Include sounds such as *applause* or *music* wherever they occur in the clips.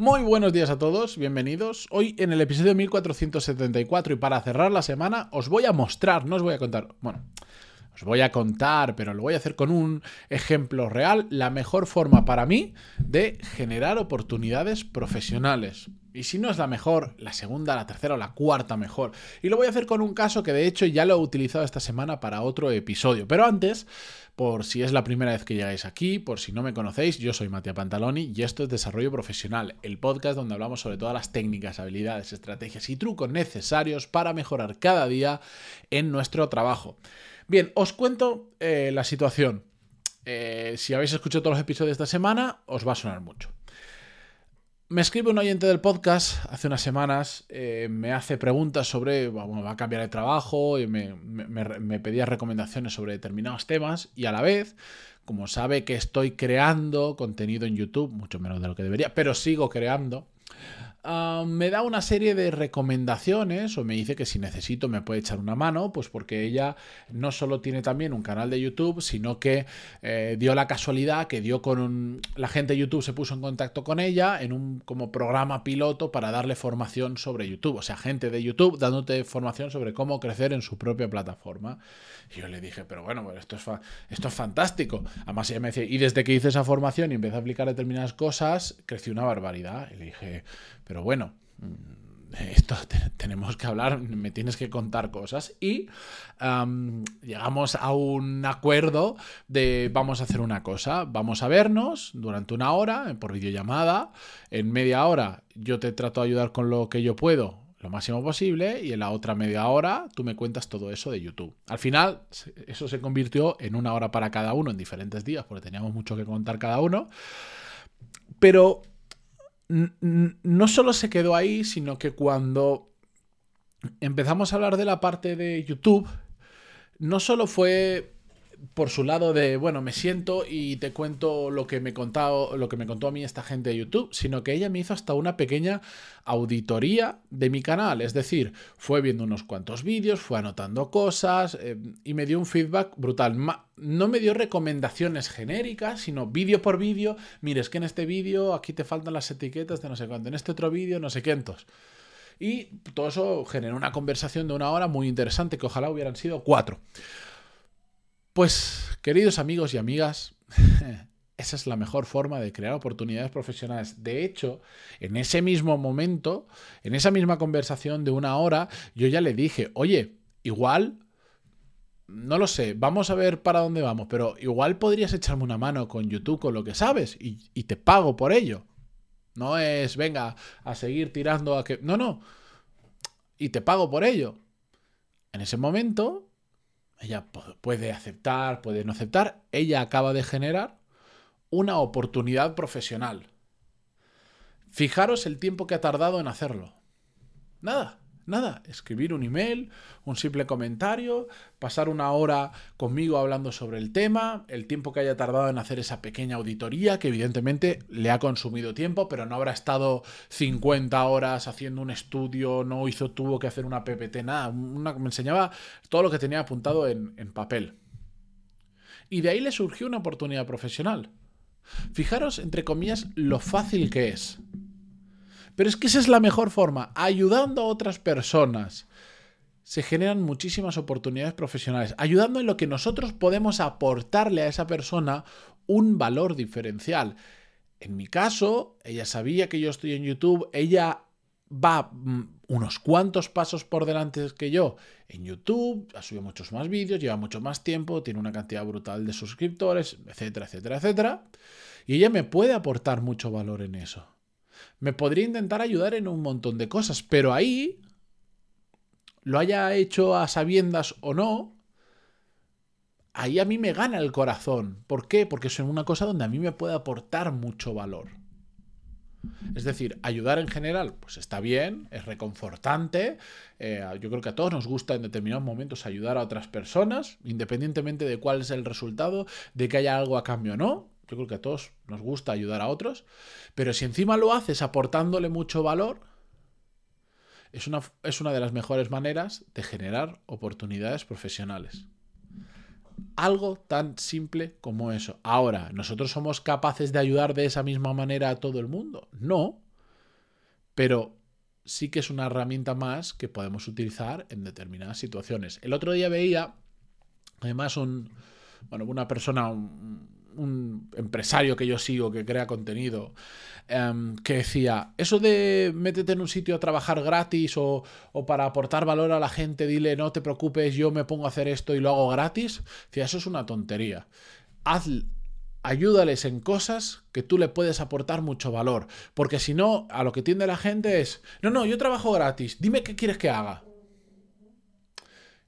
Muy buenos días a todos, bienvenidos. Hoy en el episodio 1474 y para cerrar la semana os voy a mostrar, no os voy a contar, bueno, os voy a contar, pero lo voy a hacer con un ejemplo real, la mejor forma para mí de generar oportunidades profesionales. Y si no es la mejor, la segunda, la tercera o la cuarta mejor. Y lo voy a hacer con un caso que de hecho ya lo he utilizado esta semana para otro episodio. Pero antes, por si es la primera vez que llegáis aquí, por si no me conocéis, yo soy Matías Pantaloni y esto es Desarrollo Profesional, el podcast donde hablamos sobre todas las técnicas, habilidades, estrategias y trucos necesarios para mejorar cada día en nuestro trabajo. Bien, os cuento eh, la situación. Eh, si habéis escuchado todos los episodios de esta semana, os va a sonar mucho. Me escribe un oyente del podcast hace unas semanas, eh, me hace preguntas sobre, bueno, va a cambiar de trabajo, y me, me, pedía recomendaciones sobre determinados temas y a la vez, como sabe que estoy creando contenido en YouTube, mucho menos de lo que debería, pero sigo creando, Me da una serie de recomendaciones o me dice que si necesito me puede echar una mano, pues porque ella no solo tiene también un canal de YouTube, sino que eh, dio la casualidad que dio con un, la gente de YouTube se puso en contacto con ella en un como programa piloto para darle formación sobre YouTube, o sea, gente de YouTube dándote formación sobre cómo crecer en su propia plataforma. Y yo le dije, pero bueno, pues esto es, esto es fantástico. Además ella me decía, y desde que hice esa formación y empecé a aplicar determinadas cosas, creció una barbaridad. Y le dije, pero bueno, mm, *laughs* esto tenemos que hablar, me tienes que contar cosas. Y llegamos a un acuerdo de vamos a hacer una cosa, vamos a vernos durante una hora por videollamada, en media hora yo te trato de ayudar con lo que yo puedo lo máximo posible y en la otra media hora tú me cuentas todo eso de YouTube. Al final eso se convirtió en una hora para cada uno en diferentes días porque teníamos mucho que contar cada uno. Pero no solo se quedó ahí, sino que cuando empezamos a hablar de la parte de YouTube, no solo fue por su lado de, bueno, me siento y te cuento lo que me contado, lo que me contó a mí esta gente de YouTube, sino que ella me hizo hasta una pequeña auditoría de mi canal, es decir, fue viendo unos cuantos vídeos, fue anotando cosas eh, y me dio un feedback brutal. no me dio recomendaciones genéricas, sino vídeo por vídeo, mire, es que en este vídeo aquí te faltan las etiquetas de no sé cuánto, en este otro vídeo no sé qué Y todo eso generó una conversación de una hora muy interesante, que ojalá hubieran sido cuatro. Pues, queridos amigos y amigas, *laughs* esa es la mejor forma de crear oportunidades profesionales. De hecho, en ese mismo momento, en esa misma conversación de una hora, yo ya le dije, oye, igual, no lo sé, vamos a ver para dónde vamos, pero igual podrías echarme una mano con YouTube, con lo que sabes, y, y te pago por ello. No es, venga, a seguir tirando a que... No, no. Y te pago por ello. En ese momento, ella puede aceptar, puede no aceptar. Ella acaba de generar una oportunidad profesional. Fijaros el tiempo que ha tardado en hacerlo. Nada. Nada, escribir un email, un simple comentario, pasar una hora conmigo hablando sobre el tema, el tiempo que haya tardado en hacer esa pequeña auditoría, que evidentemente le ha consumido tiempo, pero no habrá estado 50 horas haciendo un estudio, no hizo, tuvo que hacer una PPT, nada, me enseñaba todo lo que tenía apuntado en papel. Y de ahí le surgió una oportunidad profesional. Fijaros, entre comillas, lo fácil que es. Pero es que esa es la mejor forma. Ayudando a otras personas se generan muchísimas oportunidades profesionales. Ayudando en lo que nosotros podemos aportarle a esa persona un valor diferencial. En mi caso, ella sabía que yo estoy en YouTube, ella va mm, unos cuantos pasos por delante que yo en YouTube, ha subido muchos más vídeos, lleva mucho más tiempo, tiene una cantidad brutal de suscriptores, etcétera, etcétera, etcétera. Y ella me puede aportar mucho valor en eso me podría intentar ayudar en un montón de cosas, pero ahí, lo haya hecho a sabiendas o no, ahí a mí me gana el corazón. ¿Por qué? Porque es una cosa donde a mí me puede aportar mucho valor. Es decir, ayudar en general, pues está bien, es reconfortante. Eh, yo creo que a todos nos gusta en determinados momentos ayudar a otras personas, independientemente de cuál es el resultado, de que haya algo a cambio o no. Yo creo que a todos nos gusta ayudar a otros, pero si encima lo haces aportándole mucho valor, es una, es una de las mejores maneras de generar oportunidades profesionales. Algo tan simple como eso. Ahora, ¿nosotros somos capaces de ayudar de esa misma manera a todo el mundo? No. pero sí que es una herramienta más que podemos utilizar en determinadas situaciones. El otro día veía, además, un, bueno, una persona, un, empresario que yo sigo que crea contenido, em, que decía, eso de métete en un sitio a trabajar gratis o, o, para aportar valor a la gente, dile, no te preocupes, yo me pongo a hacer esto y lo hago gratis, decía, eso es una tontería. Haz, ayúdales en cosas que tú le puedes aportar mucho valor. Porque si no, a lo que tiende la gente es, no, no, yo trabajo gratis, dime qué quieres que haga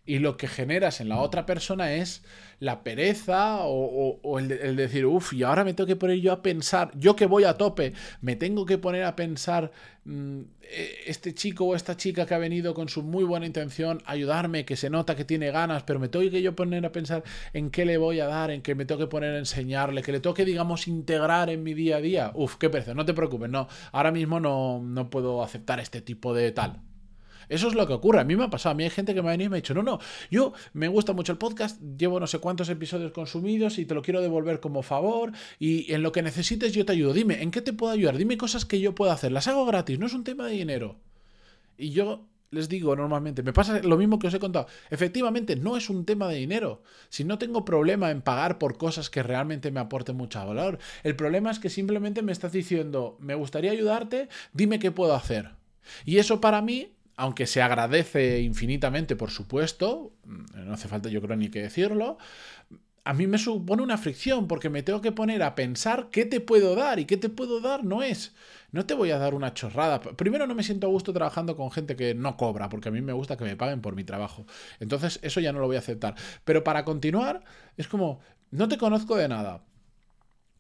y lo que generas en la otra persona es la pereza o, el, decir, uff, y ahora me tengo que poner yo a pensar, yo que voy a tope, me tengo que poner a pensar, mm, e, este chico o esta chica que ha venido con su muy buena intención a ayudarme, que se nota que tiene ganas, pero me tengo que yo poner a pensar en qué le voy a dar, en qué me tengo que poner a enseñarle, que le tengo que, digamos, integrar en mi día a día. Uff, qué pereza, no te preocupes, no, ahora mismo no, no puedo aceptar este tipo de tal eso es lo que ocurre. A mí me ha pasado. A mí hay gente que me ha venido y me ha dicho, no, no, yo me gusta mucho el podcast, llevo no sé cuántos episodios consumidos y te lo quiero devolver como favor y en lo que necesites yo te ayudo. Dime, ¿en qué te puedo ayudar? Dime cosas que yo puedo hacer. Las hago gratis, no es un tema de dinero. Y yo les digo normalmente, me pasa lo mismo que os he contado. Efectivamente, no es un tema de dinero. Si no tengo problema en pagar por cosas que realmente me aporten mucho valor, el problema es que simplemente me estás diciendo, me gustaría ayudarte, dime qué puedo hacer. Y eso para mí aunque se agradece infinitamente, por supuesto, mm, no hace falta yo creo ni que decirlo, a mí me supone una fricción porque me tengo que poner a pensar qué te puedo dar y qué te puedo dar no es, no te voy a dar una chorrada. Primero no me siento a gusto trabajando con gente que no cobra porque a mí me gusta que me paguen por mi trabajo. Entonces eso ya no lo voy a aceptar. Pero para continuar es como, no te conozco de nada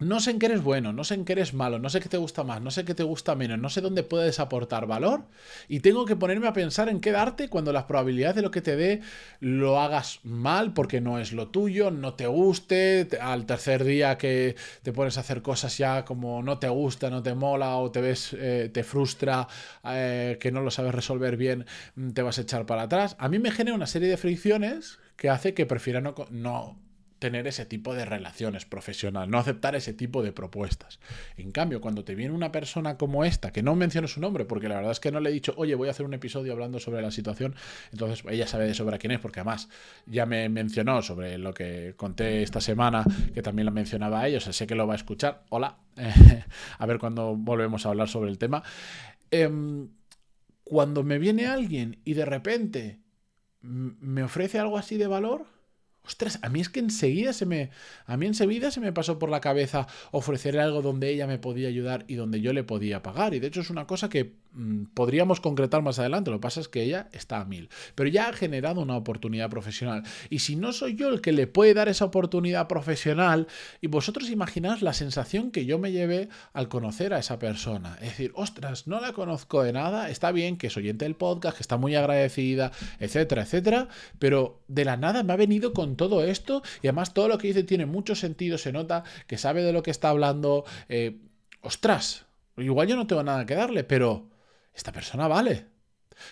no sé en qué eres bueno, no sé en qué eres malo, no sé qué te gusta más, no sé qué te gusta menos, no sé dónde puedes aportar valor y tengo que ponerme a pensar en qué darte cuando las probabilidades de lo que te dé lo hagas mal porque no es lo tuyo, no te guste, al tercer día que te pones a hacer cosas ya como no te gusta, no te mola o te ves, eh, te frustra, eh, que no lo sabes resolver bien, mm, te vas a echar para atrás. A mí me genera una serie de fricciones que hace que prefiera no, no tener ese tipo de relaciones profesionales, no aceptar ese tipo de propuestas. En cambio, cuando te viene una persona como esta, que no menciono su nombre, porque la verdad es que no le he dicho, oye, voy a hacer un episodio hablando sobre la situación, entonces ella sabe de sobra quién es, porque además ya me mencionó sobre lo que conté esta semana, que también lo mencionaba a ellos, sé que lo va a escuchar. Hola, *laughs* a ver cuando volvemos a hablar sobre el tema. Em, cuando me viene alguien y de repente me ofrece algo así de valor, Ostras, a mí es que enseguida se me. A mí enseguida se me pasó por la cabeza ofrecerle algo donde ella me podía ayudar y donde yo le podía pagar. Y de hecho es una cosa que podríamos concretar más adelante. Lo que pasa es que ella está a mil. Pero ya ha generado una oportunidad profesional. Y si no soy yo el que le puede dar esa oportunidad profesional, y vosotros imagináis la sensación que yo me llevé al conocer a esa persona. Es decir, ostras, no la conozco de nada. Está bien que es oyente del podcast, que está muy agradecida, etcétera, etcétera. Pero de la nada me ha venido con todo esto y además todo lo que dice tiene mucho sentido, se nota que sabe de lo que está hablando. Eh, ostras, igual yo no tengo nada que darle, pero esta persona vale.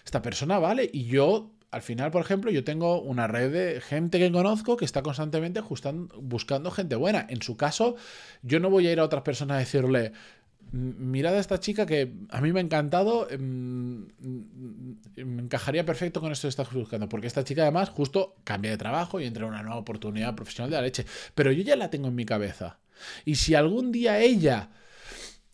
Esta persona vale y yo al final, por ejemplo, yo tengo una red de gente que conozco que está constantemente buscando gente buena. En su caso, yo no voy a ir a otras personas a decirle, mirad a esta chica que a mí me ha encantado, em, me encajaría perfecto con esto que estás buscando, porque esta chica además justo cambia de trabajo y entra en una nueva oportunidad profesional de la leche, pero yo ya la tengo en mi cabeza. Y si algún día ella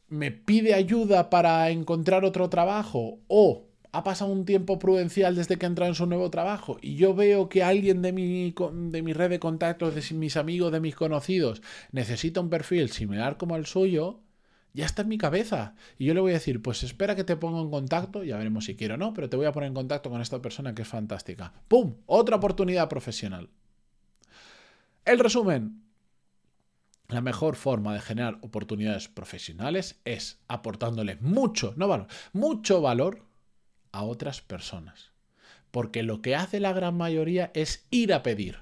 me pide ayuda para encontrar otro trabajo o ha pasado un tiempo prudencial desde que ha entrado en su nuevo trabajo y yo veo que alguien de mi, de mi red de contactos, de mis amigos, de mis conocidos, necesita un perfil similar como el suyo, ya está en mi cabeza. Y yo le voy a decir, pues espera que te ponga en contacto, ya veremos si quiero o no, pero te voy a poner en contacto con esta persona que es fantástica. ¡Pum! Otra oportunidad profesional. El resumen. La mejor forma de generar oportunidades profesionales es aportándole mucho, no valor, mucho valor a otras personas. Porque lo que hace la gran mayoría es ir a pedir.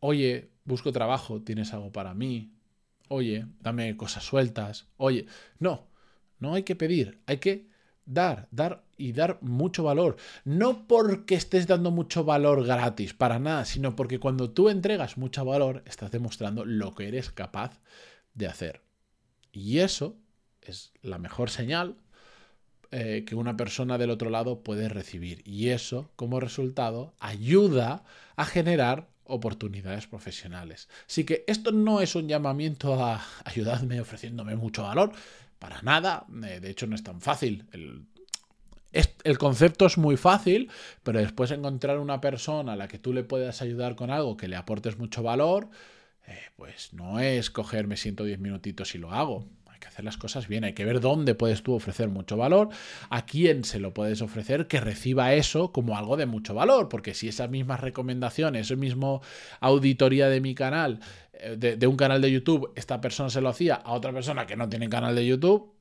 Oye, busco trabajo, ¿tienes algo para mí? oye, dame cosas sueltas, oye, no, no hay que pedir, hay que dar, dar y dar mucho valor. No porque estés dando mucho valor gratis, para nada, sino porque cuando tú entregas mucho valor, estás demostrando lo que eres capaz de hacer. Y eso es la mejor señal eh, que una persona del otro lado puede recibir. Y eso, como resultado, ayuda a generar oportunidades profesionales. Así que esto no es un llamamiento a ayudarme ofreciéndome mucho valor, para nada, eh, de hecho no es tan fácil. El, el concepto es muy fácil, pero después encontrar una persona a la que tú le puedas ayudar con algo que le aportes mucho valor, eh, pues no es cogerme 110 minutitos y lo hago que hacer las cosas bien, hay que ver dónde puedes tú ofrecer mucho valor, a quién se lo puedes ofrecer que reciba eso como algo de mucho valor, porque si esas mismas recomendaciones, esa misma auditoría de mi canal, eh, de, de un canal de YouTube, esta persona se lo hacía a otra persona que no tiene canal de YouTube,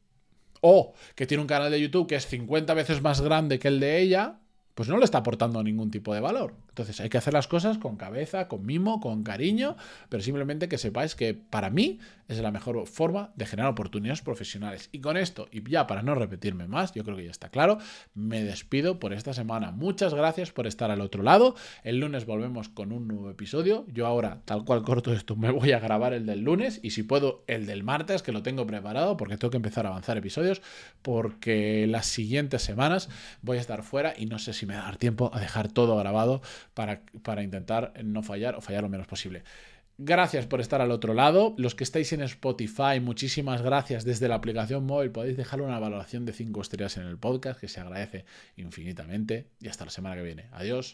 o que tiene un canal de YouTube que es 50 veces más grande que el de ella, pues no le está aportando ningún tipo de valor. Entonces hay que hacer las cosas con cabeza, con mimo, con cariño, pero simplemente que sepáis que para mí es la mejor forma de generar oportunidades profesionales. Y con esto, y ya para no repetirme más, yo creo que ya está claro, me despido por esta semana. Muchas gracias por estar al otro lado. El lunes volvemos con un nuevo episodio. Yo ahora, tal cual corto esto, me voy a grabar el del lunes y si puedo el del martes, que lo tengo preparado porque tengo que empezar a avanzar episodios, porque las siguientes semanas voy a estar fuera y no sé si me va a dar tiempo a dejar todo grabado para, intentar no fallar o fallar lo menos posible. Gracias por estar al otro lado. Los que estáis en Spotify, muchísimas gracias. Desde la aplicación móvil podéis dejar una valoración de 5 estrellas en el podcast, que se agradece infinitamente. Y hasta la semana que viene. Adiós.